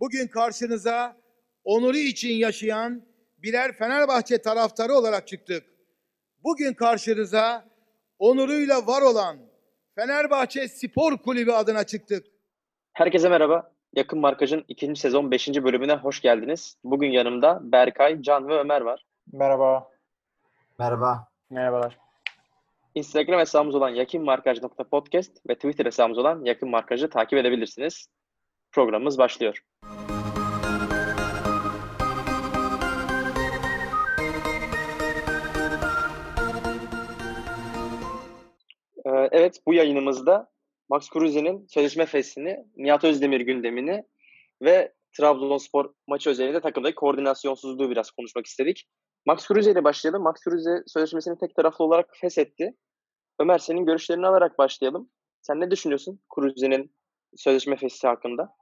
bugün karşınıza onuru için yaşayan birer Fenerbahçe taraftarı olarak çıktık. Bugün karşınıza onuruyla var olan Fenerbahçe Spor Kulübü adına çıktık. Herkese merhaba. Yakın Markaj'ın ikinci sezon 5. bölümüne hoş geldiniz. Bugün yanımda Berkay, Can ve Ömer var. Merhaba. Merhaba. Merhabalar. Instagram hesabımız olan yakınmarkaj.podcast ve Twitter hesabımız olan Yakın Markaj'ı takip edebilirsiniz. Programımız başlıyor. Ee, Evet, bu yayınımızda Max Kruse'nin sözleşme feslini, Nihat Özdemir gündemini ve Trabzonspor maçı özelinde takımdaki koordinasyonsuzluğu biraz konuşmak istedik. Max Kruse ile başlayalım. Max Kruse sözleşmesini tek taraflı olarak feshetti. Ömer senin görüşlerini alarak başlayalım. Sen ne düşünüyorsun Kruse'nin sözleşme fesli hakkında?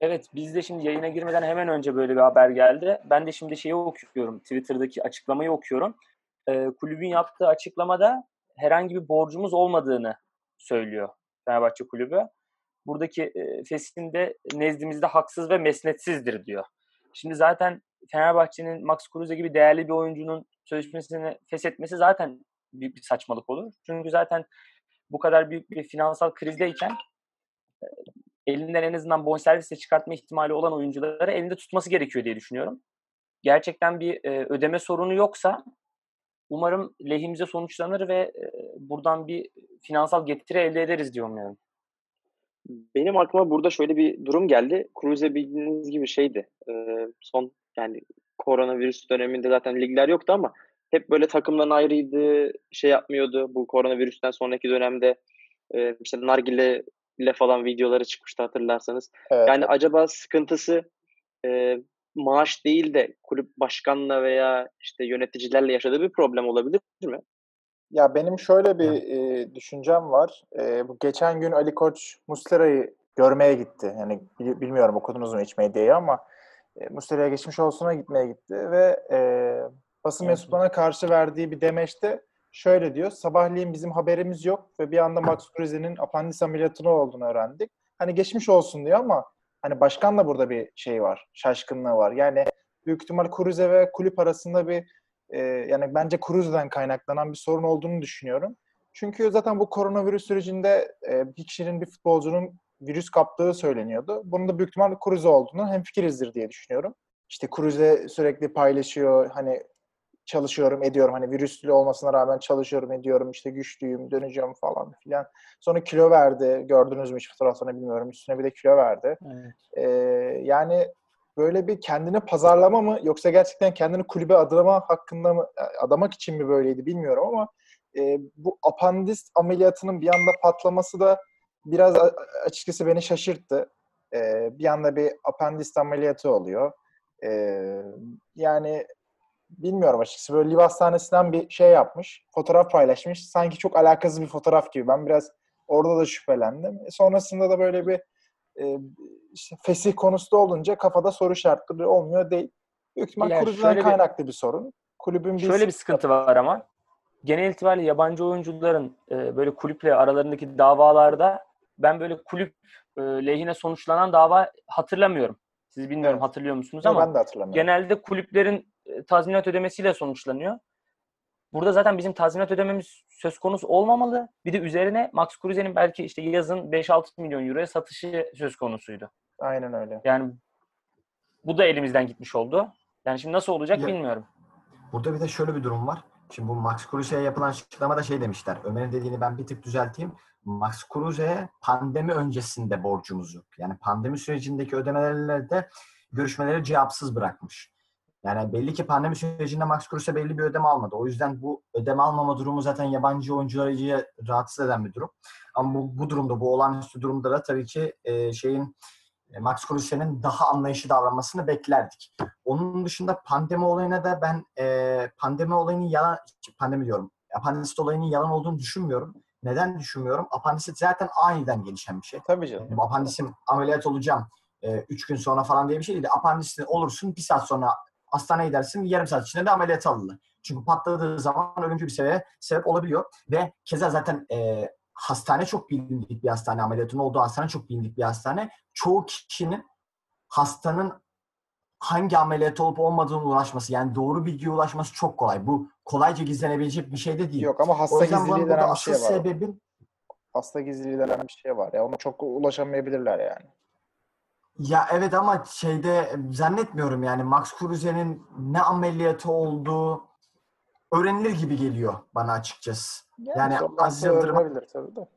Evet biz de şimdi yayına girmeden hemen önce böyle bir haber geldi. Ben de şimdi şeyi okuyorum. Twitter'daki açıklamayı okuyorum. Ee, kulübün yaptığı açıklamada herhangi bir borcumuz olmadığını söylüyor Fenerbahçe kulübü. Buradaki e, fesinde nezdimizde haksız ve mesnetsizdir diyor. Şimdi zaten Fenerbahçe'nin Max Kruse gibi değerli bir oyuncunun sözleşmesini feshetmesi zaten bir, bir saçmalık olur. Çünkü zaten bu kadar büyük bir finansal krizdeyken e, elinden en azından bonservisle çıkartma ihtimali olan oyuncuları elinde tutması gerekiyor diye düşünüyorum. Gerçekten bir e, ödeme sorunu yoksa umarım lehimize sonuçlanır ve e, buradan bir finansal getiri elde ederiz diye umuyorum. Benim aklıma burada şöyle bir durum geldi. Kruse bildiğiniz gibi şeydi. E, son yani koronavirüs döneminde zaten ligler yoktu ama hep böyle takımdan ayrıydı, şey yapmıyordu. Bu koronavirüsten sonraki dönemde e, işte nargile ile falan videoları çıkmıştı hatırlarsanız. Evet. Yani acaba sıkıntısı e, maaş değil de kulüp başkanla veya işte yöneticilerle yaşadığı bir problem olabilir mi? Ya benim şöyle bir e, düşüncem var. E, bu geçen gün Ali Koç Muslera'yı görmeye gitti. Yani bil- bilmiyorum okudunuz mu hiç medyayı ama e, Muslera'ya geçmiş olsuna gitmeye gitti ve e, basın mensuplarına karşı verdiği bir demeçte şöyle diyor. Sabahleyin bizim haberimiz yok ve bir anda Max Kruse'nin apandis ameliyatını olduğunu öğrendik. Hani geçmiş olsun diyor ama hani başkan da burada bir şey var. Şaşkınlığı var. Yani büyük ihtimal Kruse ve kulüp arasında bir e, yani bence Kruse'den kaynaklanan bir sorun olduğunu düşünüyorum. Çünkü zaten bu koronavirüs sürecinde e, bir kişinin, bir futbolcunun virüs kaptığı söyleniyordu. Bunun da büyük ihtimalle Kruse olduğunu hemfikirizdir diye düşünüyorum. İşte Kruse sürekli paylaşıyor, hani çalışıyorum, ediyorum. Hani virüslü olmasına rağmen çalışıyorum, ediyorum. işte güçlüyüm, döneceğim falan filan. Sonra kilo verdi. Gördünüz mü hiç fotoğraflarını bilmiyorum. Üstüne bir de kilo verdi. Evet. Ee, yani böyle bir kendini pazarlama mı yoksa gerçekten kendini kulübe adama hakkında mı adamak için mi böyleydi bilmiyorum ama e, bu apandis ameliyatının bir anda patlaması da biraz açıkçası beni şaşırttı. E, bir anda bir apandis ameliyatı oluyor. E, yani bilmiyorum açıkçası böyle Liv Hastanesi'nden bir şey yapmış. Fotoğraf paylaşmış. Sanki çok alakasız bir fotoğraf gibi. Ben biraz orada da şüphelendim. E, sonrasında da böyle bir e, işte fesih konusu da olunca kafada soru işaretleri olmuyor değil. Büyük ihtimal Ya kulüpten şöyle bir- kaynaklı bir sorun. Kulübün Şöyle bir sıkıntı var ama genel itibariyle yabancı oyuncuların e, böyle kulüple aralarındaki davalarda ben böyle kulüp e, lehine sonuçlanan dava hatırlamıyorum. Siz bilmiyorum Evet. hatırlıyor musunuz Yok, ama ben de hatırlamıyorum. genelde kulüplerin tazminat ödemesiyle sonuçlanıyor. Burada zaten bizim tazminat ödememiz söz konusu olmamalı. Bir de üzerine Max Kruse'nin belki işte yazın 5-6 milyon euroya satışı söz konusuydu. Aynen öyle. Yani bu da elimizden gitmiş oldu. Yani şimdi nasıl olacak Ya- bilmiyorum. Burada bir de şöyle bir durum var. Şimdi bu Max Kruse'ye yapılan açıklamada şey demişler. Ömer'in dediğini ben bir tık düzelteyim. Max Kruse'ye pandemi öncesinde borcumuz yok. Yani pandemi sürecindeki ödemelerle de görüşmeleri cevapsız bırakmış. Yani belli ki pandemi sürecinde Max Kruse belli bir ödeme almadı. O yüzden bu ödeme almama durumu zaten yabancı oyuncuları rahatsız eden bir durum. Ama bu, bu durumda, bu olağanüstü durumda da tabii ki e, şeyin e, Max Kruse'nin daha anlayışı davranmasını beklerdik. Onun dışında pandemi olayına da ben e, pandemi olayının yalan, pandemi diyorum, apandisit olayının yalan olduğunu düşünmüyorum. Neden düşünmüyorum? Apandisit zaten aniden gelişen bir şey. Tabii canım. Bu apandisim ameliyat olacağım 3 gün sonra falan diye bir şey değil. Apandisin olursun bir saat sonra hastaneye gidersin yarım saat içinde de ameliyat alınır. Çünkü patladığı zaman ölümcül bir sebep, sebep olabiliyor. Ve keza zaten e, hastane çok bilindik bir hastane. Ameliyatın olduğu hastane çok bilindik bir hastane. Çoğu kişinin hastanın hangi ameliyat olup olmadığını ulaşması yani doğru bilgiye ulaşması çok kolay. Bu kolayca gizlenebilecek bir şey de değil. Yok ama hasta gizliliği denen bir şey var. sebebin Hasta gizliliği denen bir şey var. Ya ona çok ulaşamayabilirler yani. Ya evet ama şeyde e, zannetmiyorum yani Max Kruse'nin ne ameliyatı olduğu öğrenilir gibi geliyor bana açıkçası. Yani sonradan Aziz Yıldırım öğrenebilir tabii de.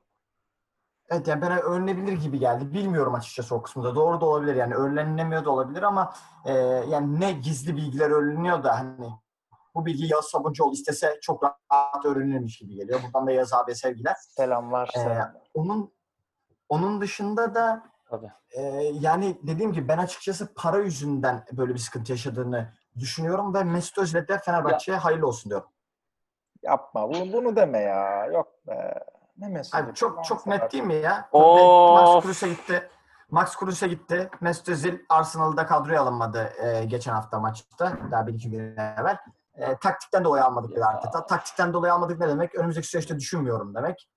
evet yani bana öğrenilebilir gibi geldi. Bilmiyorum açıkçası o kısmında. Doğru da olabilir yani öğrenilemiyor da olabilir ama e, yani ne gizli bilgiler öğreniliyor da hani bu bilgi Yağız Sabuncuoğlu istese çok rahat öğrenilirmiş gibi geliyor. Buradan da Yağız abiye sevgiler. Selamlar. Ee, selamlar. Onun onun dışında da Tabii. Ee, yani dediğim gibi ben açıkçası para yüzünden böyle bir sıkıntı yaşadığını düşünüyorum ve Mesut Özil de Fenerbahçe'ye hayırlı olsun diyorum. Yapma. Bunu, bunu deme ya. Yok be. Ne mesajı? Abi çok çok net değil mi ya? Of. Max Kruse gitti. Max Kruse gitti. Mesut Özil Arsenal'da kadroya alınmadı e, geçen hafta maçta. Daha bir iki gün evvel. E, taktikten dolayı almadık dedi Ya. Arteta. Taktikten dolayı almadık ne demek? Önümüzdeki süreçte düşünmüyorum demek.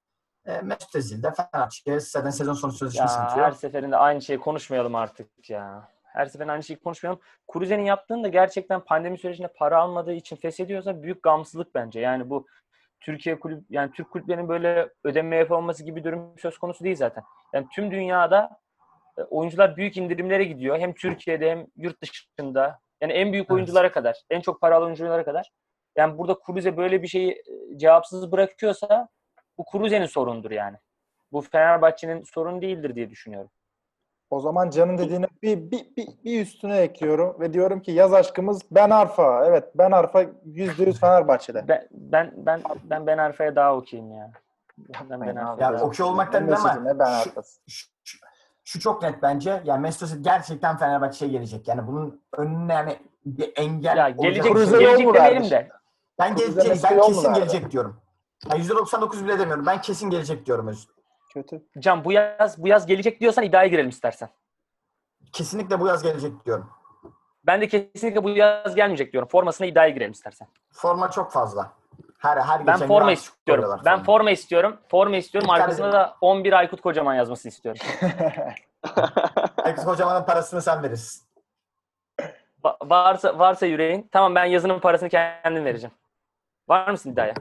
E, Mesut Özil de Fenerbahçe'ye zaten sezon sonu sözleşmesi Ya bitiyor. her seferinde aynı şeyi konuşmayalım artık ya. Her seferinde aynı şeyi konuşmayalım. Kruse'nin yaptığını da gerçekten pandemi sürecinde para almadığı için feshediyorsa büyük gamsızlık bence. Yani bu Türkiye kulüp yani Türk kulüplerinin böyle ödeme yapamaması gibi durum söz konusu değil zaten. Yani tüm dünyada e, oyuncular büyük indirimlere gidiyor. Hem Türkiye'de hem yurt dışında. Yani en büyük Evet. oyunculara kadar, en çok paralı oyunculara kadar. Yani burada Kruse böyle bir şeyi e, cevapsız bırakıyorsa bu Kruse'nin sorundur yani. Bu Fenerbahçe'nin sorunu değildir diye düşünüyorum. O zaman Can'ın dediğine bir, bir, bir, bir üstüne ekliyorum ve diyorum ki yaz aşkımız Ben Arfa. Evet Ben Arfa %100 Fenerbahçe'de. Ben ben ben ben Ben Arfa'ya daha okeyim ya. Ben Ben Ya okey olmaktan Ne değil ama Ben şu- şu, şu- şu çok net bence. Yani Mesut gerçekten Fenerbahçe'ye gelecek. Yani bunun önüne yani bir engel Ya olacak gelecek, şey yok. gelecek demeyelim de. Ben, gelecek, ben kesin gelecek diyorum. Yani %99 bile demiyorum. Ben kesin gelecek diyorum Özil. Kötü. Can bu yaz bu yaz gelecek diyorsan iddiaya girelim istersen. Kesinlikle bu yaz gelecek diyorum. Ben de kesinlikle bu yaz gelmeyecek diyorum. Formasına iddiaya girelim istersen. Forma çok fazla. Her her Ben geçen forma gün istiyorum. Ben forma. forma istiyorum. Forma istiyorum. Bir Arkasına da 11 Aykut Kocaman yazmasını istiyorum. Aykut Kocaman'ın parasını sen verirsin. Va- varsa varsa yüreğin. Tamam ben yazının parasını kendim vereceğim. Var mısın iddiaya?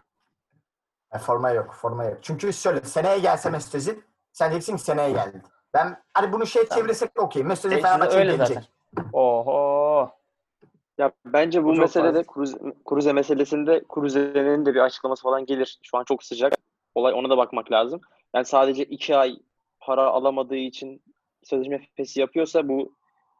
Yani forma yok, forma yok. Çünkü şöyle seneye gelse Mesut Özil, sen diyeceksin ki seneye geldi. Ben hani bunu şey çevirsek okey. Mesut Özil E, Fenerbahçe'ye gelecek. zaten. Oho. Ya bence bu çok meselede. Cruze, Cruze meselesinde Cruze'nin de bir açıklaması falan gelir. Şu an çok sıcak. Olay ona da bakmak lazım. Yani sadece iki ay para alamadığı için sözleşme fesi yapıyorsa bu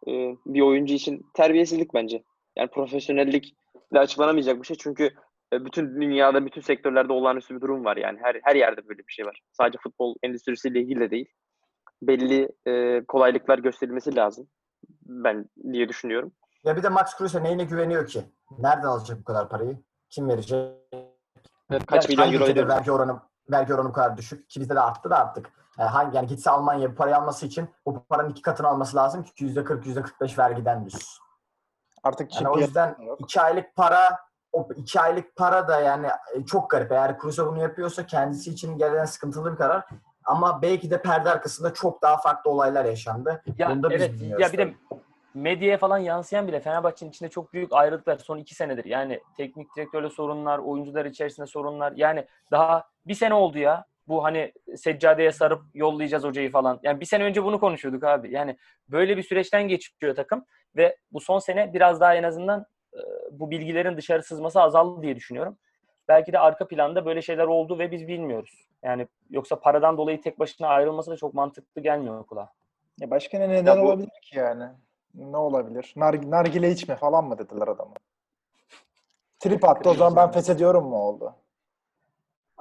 e, bir oyuncu için terbiyesizlik bence. Yani profesyonellikle açıklanamayacak bir şey. Çünkü e, bütün dünyada, bütün sektörlerde olağanüstü bir durum var. Yani her her yerde böyle bir şey var. Sadece futbol endüstrisiyle ilgili de değil. Belli e, kolaylıklar gösterilmesi lazım. Ben diye düşünüyorum. Ya bir de Max Kruse neyine güveniyor ki? Nereden alacak bu kadar parayı? Kim verecek? Kaç milyon Hangi euro vergi oranı vergi oranı bu kadar düşük ki bizde de arttı da artık. Yani hangi yani gitse Almanya bu parayı alması için bu paranın iki katını alması lazım ki yüzde 40 yüzde 45 vergiden düz. Artık Yani o yüzden yok. iki aylık para o iki aylık para da yani e, çok garip. Eğer Kruse bunu yapıyorsa kendisi için gelen sıkıntılı bir karar. Ama belki de perde arkasında çok daha farklı olaylar yaşandı. Ya Bunu da biz evet bilmiyoruz ya bir de medyaya falan yansıyan bile Fenerbahçe'nin içinde çok büyük ayrılıklar son iki senedir. Yani teknik direktörle sorunlar, oyuncular içerisinde sorunlar. Yani daha bir sene oldu ya. Bu hani seccadeye sarıp yollayacağız hocayı falan. Yani bir sene önce bunu konuşuyorduk abi. Yani böyle bir süreçten geçiyor takım ve bu son sene biraz daha en azından bu bilgilerin dışarı sızması azaldı diye düşünüyorum. Belki de arka planda böyle şeyler oldu ve biz bilmiyoruz. Yani yoksa paradan dolayı tek başına ayrılması da çok mantıklı gelmiyor kulağa. Ya başka ne neden bu- olabilir ki yani? Ne olabilir? Nar, nargile içme falan mı dediler adama? Trip attı o zaman ben feshediyorum mu oldu?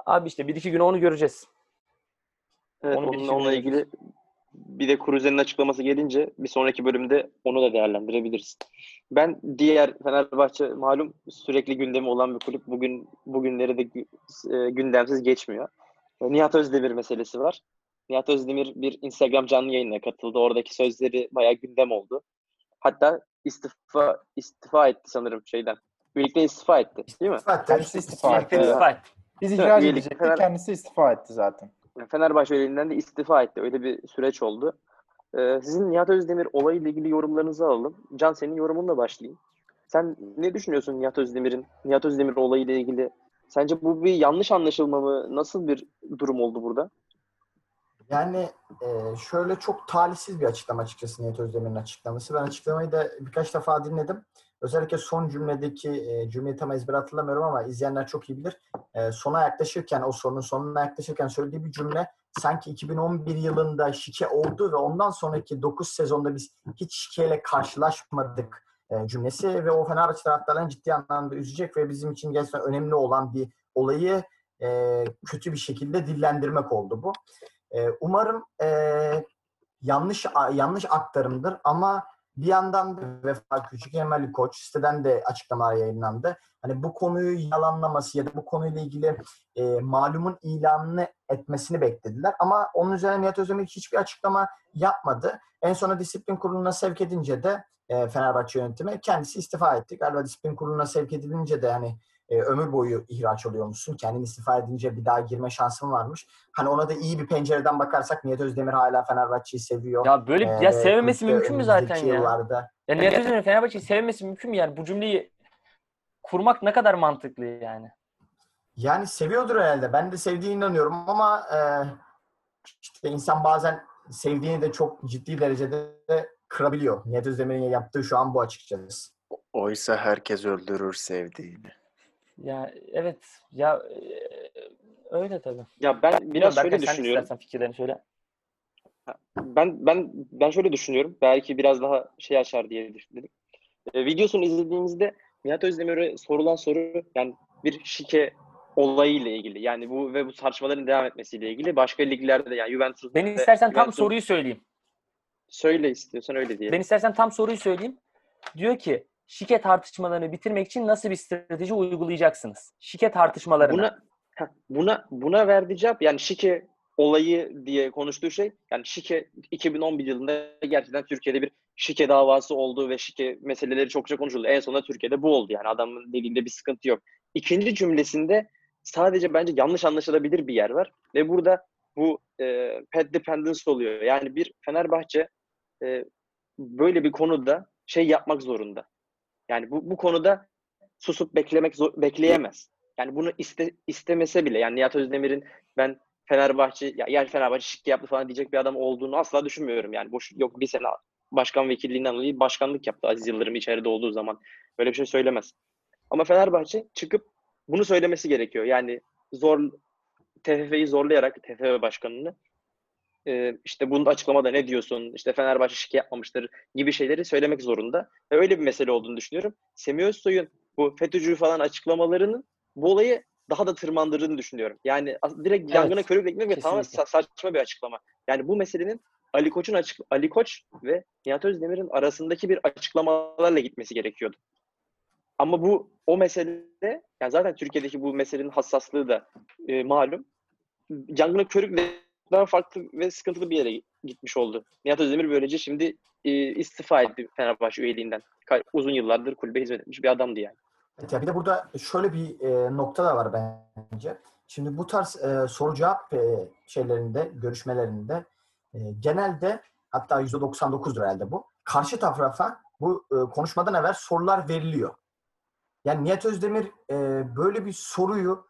Abi işte bir iki güne onu göreceğiz. Evet, Onu onunla, onunla ilgili bir de Cruze'nin açıklaması gelince bir sonraki bölümde onu da değerlendirebiliriz. Ben diğer Fenerbahçe malum sürekli gündemi olan bir kulüp. Bugün bugünleri de e, gündemsiz geçmiyor. E, Nihat Özdemir meselesi var. Nihat Özdemir bir Instagram canlı yayınına katıldı. Oradaki sözleri bayağı gündem oldu. Hatta istifa istifa etti sanırım şeyden. Birlikte istifa etti, değil mi? Zaten Kendisi istifa etti. istifa etti. Biz üyelik edecektik. Kendisi istifa etti zaten. Fenerbahçe elinden de istifa etti. Öyle bir süreç oldu. Ee, sizin Nihat Özdemir olayıyla ilgili yorumlarınızı alalım. Can senin yorumunla başlayayım. Sen ne düşünüyorsun Nihat Özdemir'in Nihat Özdemir olayıyla ilgili? Sence bu bir yanlış anlaşılma mı? Nasıl bir durum oldu burada? Yani e, şöyle çok talihsiz bir açıklama açıkçası Nihat Özdemir'in açıklaması. Ben açıklamayı da birkaç defa dinledim. Özellikle son cümledeki e, cümleyi tam ezber hatırlamıyorum ama izleyenler çok iyi bilir. E, sona yaklaşırken, o sorunun sonuna yaklaşırken söylediği bir cümle sanki 2011 yılında şike oldu ve ondan sonraki 9 sezonda biz hiç şikeyle karşılaşmadık e, cümlesi ve o Fenerbahçe taraftarlarını ciddi anlamda üzecek ve bizim için gerçekten önemli olan bir olayı e, kötü bir şekilde dillendirmek oldu bu. E, umarım e, yanlış yanlış aktarımdır ama bir yandan da Vefa Küçük Ali Koç siteden de açıklamalar yayınlandı. Hani bu konuyu yalanlaması ya da bu konuyla ilgili e, malumun ilanını etmesini beklediler. Ama onun üzerine Nihat Özdemir hiçbir açıklama yapmadı. En sona disiplin kuruluna sevk edince de e, Fenerbahçe yönetimi kendisi istifa etti. Galiba disiplin kuruluna sevk edilince de hani e, ömür boyu ihraç oluyormuşsun. Kendin istifa edince bir daha girme şansın varmış. Hani ona da iyi bir pencereden bakarsak Nihat Özdemir hala Fenerbahçe'yi seviyor. Ya böyle Ee, ya sevmemesi mümkün mü zaten ya? Yıllarda. Ya Nihat Özdemir'in Fenerbahçe'yi sevmemesi mümkün mü yani? Bu cümleyi kurmak ne kadar mantıklı yani? Yani seviyordur herhalde. Ben de sevdiğine inanıyorum ama e, işte insan bazen sevdiğini de çok ciddi derecede de kırabiliyor. Nihat Özdemir'in yaptığı şu an bu açıkçası. Oysa herkes öldürür sevdiğini. Ya evet ya öyle tabii. Ya ben biraz Berkay, şöyle sen düşünüyorum. istersen fikirlerini söyle. Ben ben ben şöyle düşünüyorum. Belki biraz daha şey açar diye düşündüm. E, videosunu izlediğimizde Nihat Özdemir'e sorulan soru yani bir şike olayıyla ilgili. Yani bu ve bu tartışmaların devam etmesiyle ilgili. Başka liglerde de yani Juventus Ben istersen tam Juventus- soruyu söyleyeyim. söyle istiyorsan öyle diye. Ben istersen tam soruyu söyleyeyim. Diyor ki şike tartışmalarını bitirmek için nasıl bir strateji uygulayacaksınız? Şike tartışmalarını. Buna buna buna verdiği cevap yani şike olayı diye konuştuğu şey yani şike 2011 yılında gerçekten Türkiye'de bir şike davası oldu ve şike meseleleri çokça konuşuldu. En sonunda Türkiye'de bu oldu yani adamın dediğinde bir sıkıntı yok. İkinci cümlesinde sadece bence yanlış anlaşılabilir bir yer var ve burada bu e, pet dependence oluyor. Yani bir Fenerbahçe e, böyle bir konuda şey yapmak zorunda. Yani bu, bu konuda susup beklemek zor, bekleyemez. Yani bunu iste, istemese bile yani Nihat Özdemir'in ben Fenerbahçe ya yer Fenerbahçe şike yaptı falan diyecek bir adam olduğunu asla düşünmüyorum. Yani boş yok bir sene başkan vekilliğinden dolayı başkanlık yaptı Aziz Yıldırım içeride olduğu zaman. Böyle bir şey söylemez. Ama Fenerbahçe çıkıp bunu söylemesi gerekiyor. Yani zor TFF'yi zorlayarak TFF başkanını e, işte bunun açıklamada ne diyorsun işte Fenerbahçe şike yapmamıştır gibi şeyleri söylemek zorunda. Ve öyle bir mesele olduğunu düşünüyorum. Semih Özsoy'un bu FETÖ'cü falan açıklamalarının bu olayı daha da tırmandırdığını düşünüyorum. Yani direkt Evet, yangına körükle gitmek ve tamamen sa- saçma bir açıklama. Yani bu meselenin Ali Koç'un açık Ali Koç ve Nihat Özdemir'in arasındaki bir açıklamalarla gitmesi gerekiyordu. Ama bu o meselede yani zaten Türkiye'deki bu meselenin hassaslığı da e, malum. Yangına körükle daha farklı ve sıkıntılı bir yere gitmiş oldu. Nihat Özdemir böylece şimdi e, istifa etti Fenerbahçe üyeliğinden. Uzun yıllardır kulübe hizmet etmiş bir adamdı yani. Evet, ya bir de burada şöyle bir e, nokta da var bence. Şimdi bu tarz e, soru cevap e, şeylerinde, görüşmelerinde e, genelde hatta %99'dur herhalde bu. Karşı tarafa bu e, konuşmadan evvel sorular veriliyor. Yani Nihat Özdemir e, böyle bir soruyu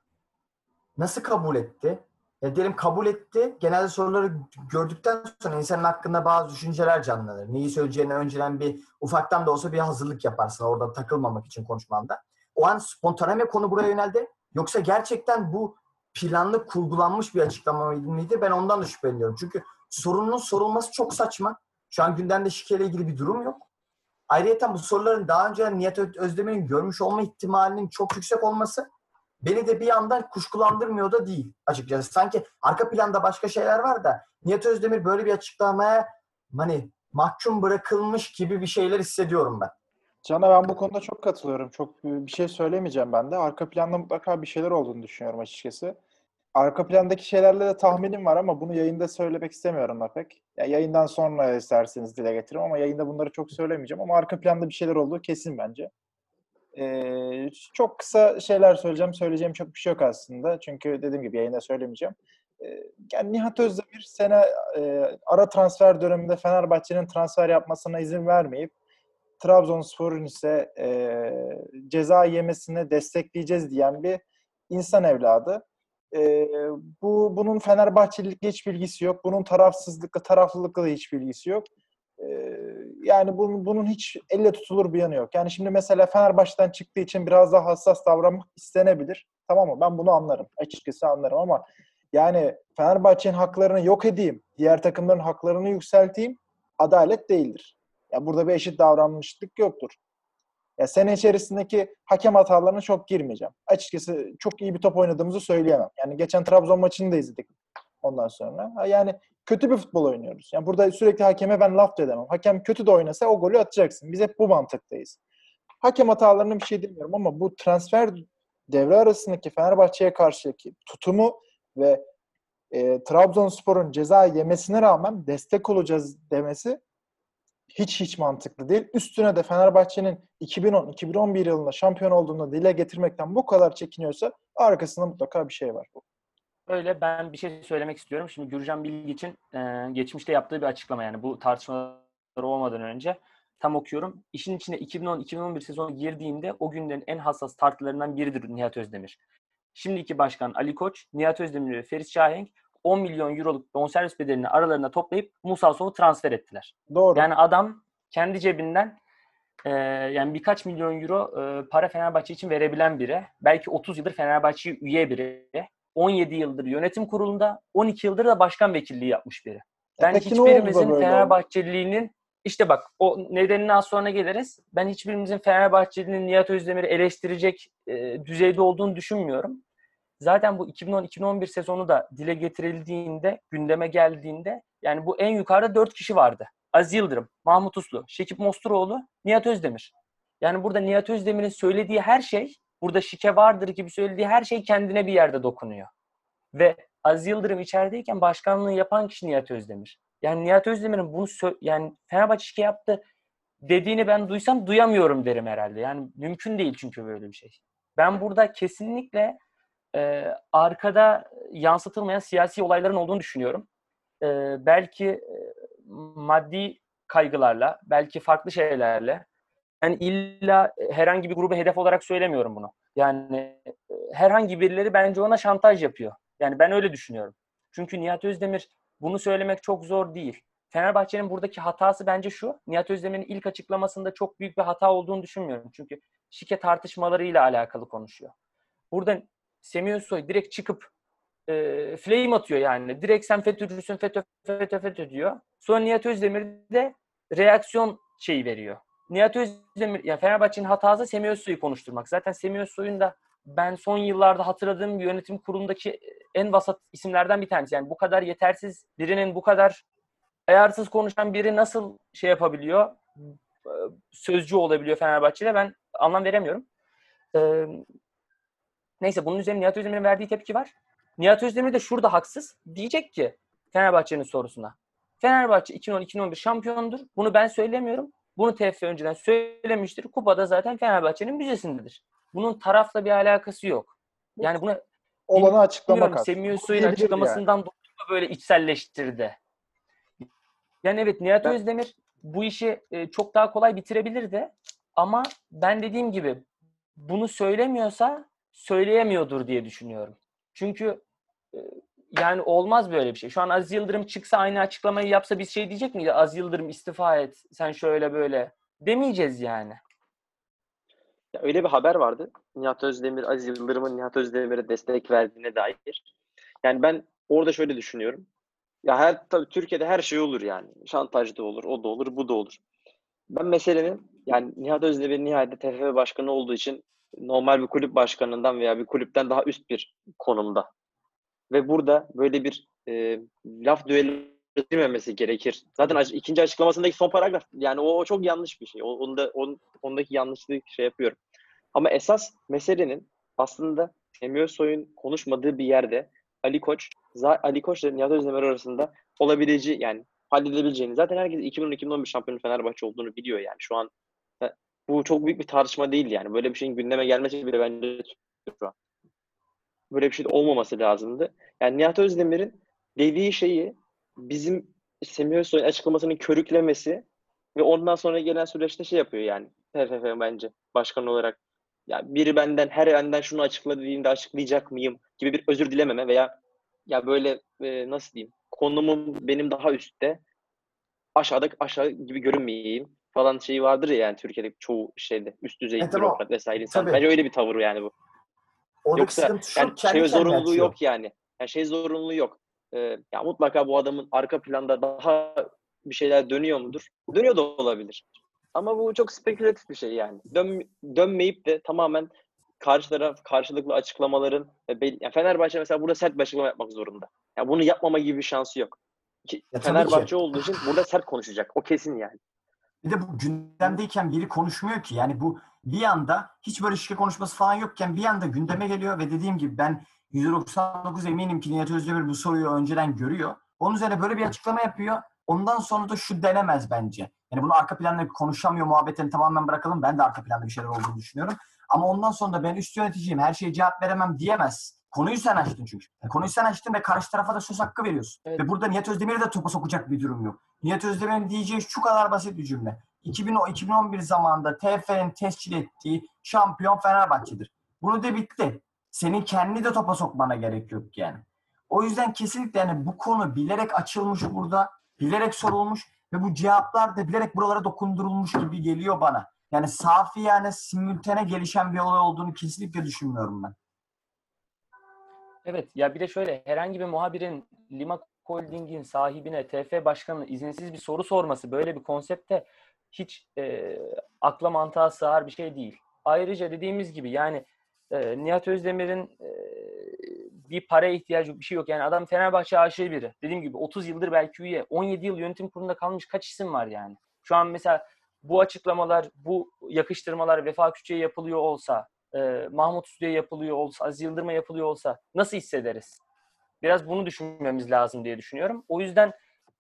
nasıl kabul etti? E, diyelim kabul etti. Genelde soruları gördükten sonra insanın hakkında bazı düşünceler canlanır. Neyi söyleyeceğini önceden bir ufaktan da olsa bir hazırlık yaparsın orada takılmamak için konuşmanda. O an spontane mi konu buraya yöneldi? Yoksa gerçekten bu planlı, kurgulanmış bir açıklama mıydı? Ben ondan da şüpheleniyorum. Çünkü sorunun sorulması çok saçma. Şu an gündemde şikeyle ilgili bir durum yok. Ayrıca bu soruların daha önce Nihat Özdemir'in görmüş olma ihtimalinin çok yüksek olması beni de bir yandan kuşkulandırmıyor da değil açıkçası. Sanki arka planda başka şeyler var da Nihat Özdemir böyle bir açıklamaya hani mahkum bırakılmış gibi bir şeyler hissediyorum ben. Can'a ben bu konuda çok katılıyorum. Çok e, bir şey söylemeyeceğim ben de. Arka planda mutlaka bir şeyler olduğunu düşünüyorum açıkçası. Arka plandaki şeylerle de tahminim var ama bunu yayında söylemek istemiyorum da pek. Ya yayından sonra isterseniz dile getiririm ama yayında bunları çok söylemeyeceğim ama arka planda bir şeyler olduğu kesin bence. Çok kısa şeyler söyleyeceğim. Söyleyeceğim çok bir şey yok aslında. Çünkü dediğim gibi yayında söylemeyeceğim. Yani Nihat Özdemir sene ara transfer döneminde Fenerbahçe'nin transfer yapmasına izin vermeyip Trabzonspor'un ise e, ceza yemesine destekleyeceğiz diyen bir insan evladı. E, bu bunun Fenerbahçelilikle hiç bilgisi yok. Bunun tarafsızlıkla, taraflılıkla da hiç bilgisi yok. Yani bunun, bunun hiç elle tutulur bir yanı yok. Yani şimdi mesela Fenerbahçe'den çıktığı için biraz daha hassas davranmak istenebilir. Tamam mı? Ben bunu anlarım. Açıkçası anlarım ama yani Fenerbahçe'nin haklarını yok edeyim, diğer takımların haklarını yükselteyim adalet değildir. Ya burada bir eşit davranmışlık yoktur. Ya sene içerisindeki hakem hatalarına çok girmeyeceğim. Açıkçası çok iyi bir top oynadığımızı söyleyemem. Yani geçen Trabzon maçını da izledik ondan sonra. Yani kötü bir futbol oynuyoruz. Yani burada sürekli hakeme ben laf da edemem. Hakem kötü de oynasa o golü atacaksın. Biz hep bu mantıktayız. Hakem hatalarına bir şey demiyorum ama bu transfer devre arasındaki Fenerbahçe'ye karşıki tutumu ve e, Trabzonspor'un ceza yemesine rağmen destek olacağız demesi hiç hiç mantıklı değil. Üstüne de Fenerbahçe'nin 2010-2011 yılında şampiyon olduğunu dile getirmekten bu kadar çekiniyorsa arkasında mutlaka bir şey var. Öyle ben bir şey söylemek istiyorum. Şimdi Gürcan Bilgi için e, geçmişte yaptığı bir açıklama yani bu tartışmalar olmadan önce tam okuyorum. İşin içine 2010-2011 sezonu girdiğinde o günlerin en hassas tartılarından biridir Nihat Özdemir. Şimdiki başkan Ali Koç, Nihat Özdemir ve Ferit Şahenk 10 milyon euroluk bonservis bedelini aralarına toplayıp Musa Sow'u transfer ettiler. Doğru. Yani adam kendi cebinden e, yani birkaç milyon euro e, para Fenerbahçe için verebilen biri. Belki 30 yıldır Fenerbahçe üye biri. 17 yıldır yönetim kurulunda, 12 yıldır da başkan vekilliği yapmış biri. Ben peki hiçbirimizin böyle oldu? Fenerbahçeliliğinin işte bak o nedenine az sonra geliriz. Ben hiçbirimizin Fenerbahçelinin Nihat Özdemir'i eleştirecek e, düzeyde olduğunu düşünmüyorum. Zaten bu 2010-2011 sezonu da dile getirildiğinde, gündeme geldiğinde yani bu en yukarıda 4 kişi vardı. Aziz Yıldırım, Mahmut Uslu, Şekip Mosturoğlu, Nihat Özdemir. Yani burada Nihat Özdemir'in söylediği her şey, burada şike vardır gibi söylediği her şey kendine bir yerde dokunuyor. Ve Aziz Yıldırım içerideyken başkanlığı yapan kişi Nihat Özdemir. Yani Nihat Özdemir'in bunu sö- yani Fenerbahçe şike yaptı dediğini ben duysam duyamıyorum derim herhalde. Yani mümkün değil çünkü böyle bir şey. Ben burada kesinlikle e, arkada yansıtılmayan siyasi olayların olduğunu düşünüyorum. E, belki e, maddi kaygılarla, belki farklı şeylerle. Yani illa herhangi bir grubu hedef olarak söylemiyorum bunu. Yani e, herhangi birileri bence ona şantaj yapıyor. Yani ben öyle düşünüyorum. Çünkü Nihat Özdemir bunu söylemek çok zor değil. Fenerbahçe'nin buradaki hatası bence şu. Nihat Özdemir'in ilk açıklamasında çok büyük bir hata olduğunu düşünmüyorum. Çünkü şike tartışmalarıyla alakalı konuşuyor. Burada Semih Özsoy direkt çıkıp e, flame atıyor yani. Direkt sen FETÖ'cüsün, FETÖ, FETÖ, FETÖ diyor. Sonra Nihat Özdemir de reaksiyon şeyi veriyor. Nihat Özdemir, yani Fenerbahçe'nin hatası Semih Özsoy'u konuşturmak. Zaten Semih Özsoy'un da ben son yıllarda hatırladığım yönetim kurulundaki en vasat isimlerden bir tanesi. Yani bu kadar yetersiz birinin bu kadar ayarsız konuşan biri nasıl şey yapabiliyor, sözcü olabiliyor Fenerbahçe'de ben anlam veremiyorum. Ee, neyse bunun üzerine Nihat Özdemir'in verdiği tepki var. Nihat Özdemir de şurada haksız. Diyecek ki Fenerbahçe'nin sorusuna. Fenerbahçe 2010-2011 şampiyondur. Bunu ben söylemiyorum. Bunu TFF önceden söylemiştir. Kupada zaten Fenerbahçe'nin müzesindedir. Bunun tarafla bir alakası yok. Yani bunu Olanı açıklamak. Semih Diyebilir açıklamasından dolayı mı böyle içselleştirdi. Yani evet Nihat Ben- Özdemir bu işi e, çok daha kolay bitirebilirdi. Ama ben dediğim gibi bunu söylemiyorsa söyleyemiyordur diye düşünüyorum. Çünkü e, yani olmaz böyle bir şey. Şu an Aziz Yıldırım çıksa aynı açıklamayı yapsa biz şey diyecek miydi? Aziz Yıldırım istifa et, sen şöyle böyle. Demeyeceğiz yani. Ya öyle bir haber vardı. Nihat Özdemir, Aziz Yıldırım'ın Nihat Özdemir'e destek verdiğine dair. Yani ben orada şöyle düşünüyorum. Ya her tabii Türkiye'de her şey olur yani. Şantaj da olur, o da olur, bu da olur. Ben meselenin yani Nihat Özdemir nihayet TFF başkanı olduğu için normal bir kulüp başkanından veya bir kulüpten daha üst bir konumda. Ve burada böyle bir e, laf düellememesi gerekir. Zaten ikinci açıklamasındaki son paragraf yani o, o çok yanlış bir şey. Onda, onun, ondaki yanlışlığı şey yapıyorum. Ama esas meselenin aslında Semih Özsoy'un konuşmadığı bir yerde Ali Koç, Ali Koç ile Nihat Özdemir arasında olabileceği yani halledilebileceğini. Zaten herkes 2010-2011 şampiyonu Fenerbahçe olduğunu biliyor yani. Şu an e, bu çok büyük bir tartışma değil yani. Böyle bir şeyin gündeme gelmesi bile bence şu an. Böyle bir şey de olmaması lazımdı. Yani Nihat Özdemir'in dediği şeyi bizim Semih Özsoy'un açıklamasının körüklemesi ve ondan sonra gelen süreçte şey yapıyor yani TFF bence başkan olarak. Ya biri benden her benden şunu açıkla dediğinde açıklayacak mıyım gibi bir özür dilememe veya ya böyle e, nasıl diyeyim konumum benim daha üstte aşağıda aşağı gibi görünmeyeyim falan şeyi vardır ya yani Türkiye'de çoğu şeyde üst düzey E, bürokrat vesaire insan. tabii. Bence öyle bir tavır yani bu. Oradaki Yoksa şu, yani şey zorunluluğu açıyor. yok yani. Yani şey zorunluluğu yok. Ee, ya mutlaka bu adamın arka planda daha bir şeyler dönüyor mudur? Dönüyor da olabilir. Ama bu çok spekülatif bir şey yani. Dön, dönmeyip de tamamen karşı taraf karşılıklı açıklamaların yani Fenerbahçe mesela burada sert bir açıklama yapmak zorunda. Yani bunu yapmama gibi bir şansı yok. Ki, Ya Fenerbahçe ki. olduğu için burada sert konuşacak. O kesin yani. Bir de bu gündemdeyken biri konuşmuyor ki. Yani bu bir anda hiç böyle şike konuşması falan yokken bir anda gündeme geliyor ve dediğim gibi ben %99 eminim ki Nihat Özdemir bu soruyu önceden görüyor. Onun üzerine böyle bir açıklama yapıyor. Ondan sonra da şu denemez bence. Yani bunu arka planda konuşamıyor muhabbetini tamamen bırakalım. Ben de arka planda bir şeyler olduğunu düşünüyorum. Ama ondan sonra da ben üst yöneticiyim her şeye cevap veremem diyemez. Konuyu sen açtın çünkü. Konuyu sen açtın ve karşı tarafa da söz hakkı veriyorsun. Evet. Ve burada Nihat Özdemir'i de topa sokacak bir durum yok. Nihat Özdemir'in diyeceği şu kadar basit bir cümle. 2010, 2011 zamanında TFF'nin tescil ettiği şampiyon Fenerbahçe'dir. Bunu de bitti. Senin kendi de topa sokmana gerek yok yani. O yüzden kesinlikle yani bu konu bilerek açılmış burada, bilerek sorulmuş ve bu cevaplar da bilerek buralara dokundurulmuş gibi geliyor bana. Yani safi yani simültene gelişen bir olay olduğunu kesinlikle düşünmüyorum ben. Evet ya bir de şöyle herhangi bir muhabirin Lima Holding'in sahibine TF başkanına izinsiz bir soru sorması böyle bir konsepte hiç e, akla mantığa sığar bir şey değil. Ayrıca dediğimiz gibi yani e, Nihat Özdemir'in e, bir paraya ihtiyacı bir şey yok. Yani adam Fenerbahçe aşığı biri. Dediğim gibi 30 yıldır belki üye. 17 yıl yönetim kurulunda kalmış kaç isim var yani. Şu an mesela bu açıklamalar, bu yakıştırmalar Vefa Küçük'e yapılıyor olsa, e, Mahmut Üstü'ye yapılıyor olsa, Aziz Yıldırım'a yapılıyor olsa nasıl hissederiz? Biraz bunu düşünmemiz lazım diye düşünüyorum. O yüzden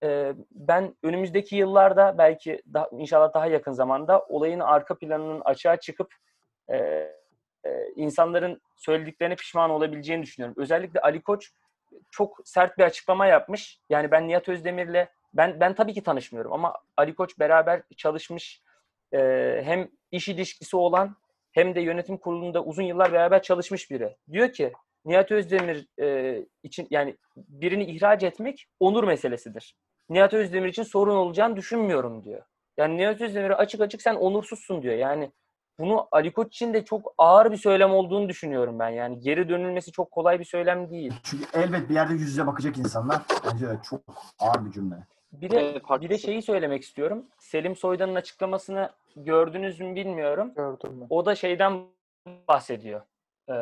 e, ben önümüzdeki yıllarda belki daha, inşallah daha yakın zamanda olayın arka planının açığa çıkıp e, e, insanların söylediklerine pişman olabileceğini düşünüyorum. Özellikle Ali Koç çok sert bir açıklama yapmış. Yani ben Nihat Özdemir'le ben ben tabii ki tanışmıyorum ama Ali Koç beraber çalışmış e, hem iş ilişkisi olan hem de yönetim kurulunda uzun yıllar beraber çalışmış biri. Diyor ki Nihat Özdemir e, için yani birini ihraç etmek onur meselesidir. Nihat Özdemir için sorun olacağını düşünmüyorum diyor. Yani Nihat Özdemir'e açık açık sen onursuzsun diyor. Yani bunu Ali Koç için de çok ağır bir söylem olduğunu düşünüyorum ben. Yani geri dönülmesi çok kolay bir söylem değil. Çünkü elbet bir yerde yüz yüze bakacak insanlar. Bence çok ağır bir cümle. Bir de Evet, bir de şeyi söylemek istiyorum. Selim Soydan'ın açıklamasını gördünüz mü bilmiyorum. Gördüm mü? O da şeyden bahsediyor. Ee,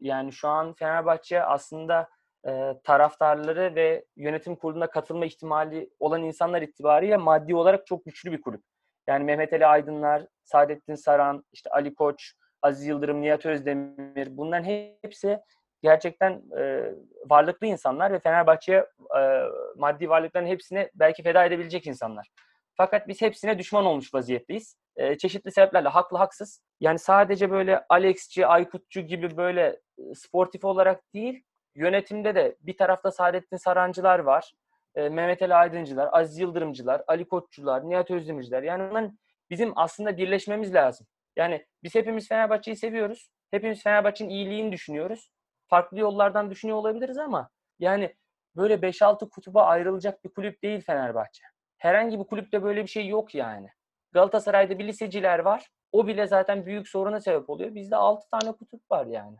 yani şu an Fenerbahçe aslında e, taraftarları ve yönetim kuruluna katılma ihtimali olan insanlar itibariyle maddi olarak çok güçlü bir kulüp. Yani Mehmet Ali Aydınlar, Saadettin Saran, işte Ali Koç, Aziz Yıldırım, Nihat Özdemir bunların hepsi gerçekten e, varlıklı insanlar ve Fenerbahçe'ye e, maddi varlıkların hepsini belki feda edebilecek insanlar. Fakat biz hepsine düşman olmuş vaziyetteyiz. E, çeşitli sebeplerle haklı haksız. Yani sadece böyle Alexçi, Aykutçu gibi böyle e, sportif olarak değil, yönetimde de bir tarafta Saadettin Sarancılar var. E, Mehmet Ali Aydıncılar, Aziz Yıldırımcılar, Ali Koççular, Nihat Özdemirciler. Yani bizim aslında birleşmemiz lazım. Yani biz hepimiz Fenerbahçe'yi seviyoruz. Hepimiz Fenerbahçe'nin iyiliğini düşünüyoruz. Farklı yollardan düşünüyor olabiliriz ama yani böyle 5-6 kutuba ayrılacak bir kulüp değil Fenerbahçe. Herhangi bir kulüpte böyle bir şey yok yani. Galatasaray'da bir liseciler var. O bile zaten büyük soruna sebep oluyor. Bizde 6 tane kutup var yani.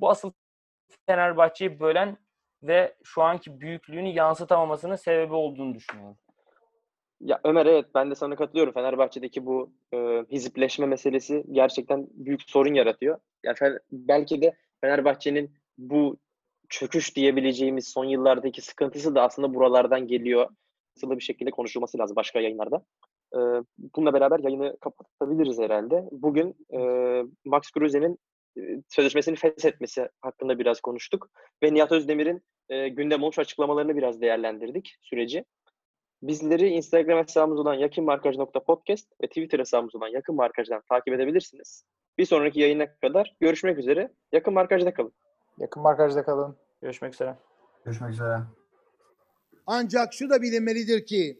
Bu asıl Fenerbahçe'yi bölen ve şu anki büyüklüğünü yansıtamamasının sebebi olduğunu düşünüyorum. Ya Ömer evet ben de sana katılıyorum. Fenerbahçe'deki bu e, hizipleşme meselesi gerçekten büyük sorun yaratıyor. Ya Fe- belki de Fenerbahçe'nin bu çöküş diyebileceğimiz son yıllardaki sıkıntısı da aslında buralardan geliyor. Hızlı bir şekilde konuşulması lazım başka yayınlarda. E, bununla beraber yayını kapatabiliriz herhalde. Bugün e, Max Kruse'nin e, sözleşmesini feshetmesi hakkında biraz konuştuk. Ve Nihat Özdemir'in e, gündem olmuş açıklamalarını biraz değerlendirdik süreci. Bizleri Instagram hesabımız olan yakınmarkaj.podcast ve Twitter hesabımız olan Yakın Markaj'dan takip edebilirsiniz. Bir sonraki yayına kadar görüşmek üzere. Yakın Markaj'da kalın. Yakın markajda kalın. Görüşmek üzere. Görüşmek üzere. Ancak şu da bilinmelidir ki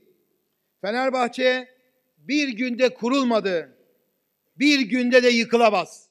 Fenerbahçe bir günde kurulmadı. Bir günde de yıkılamaz.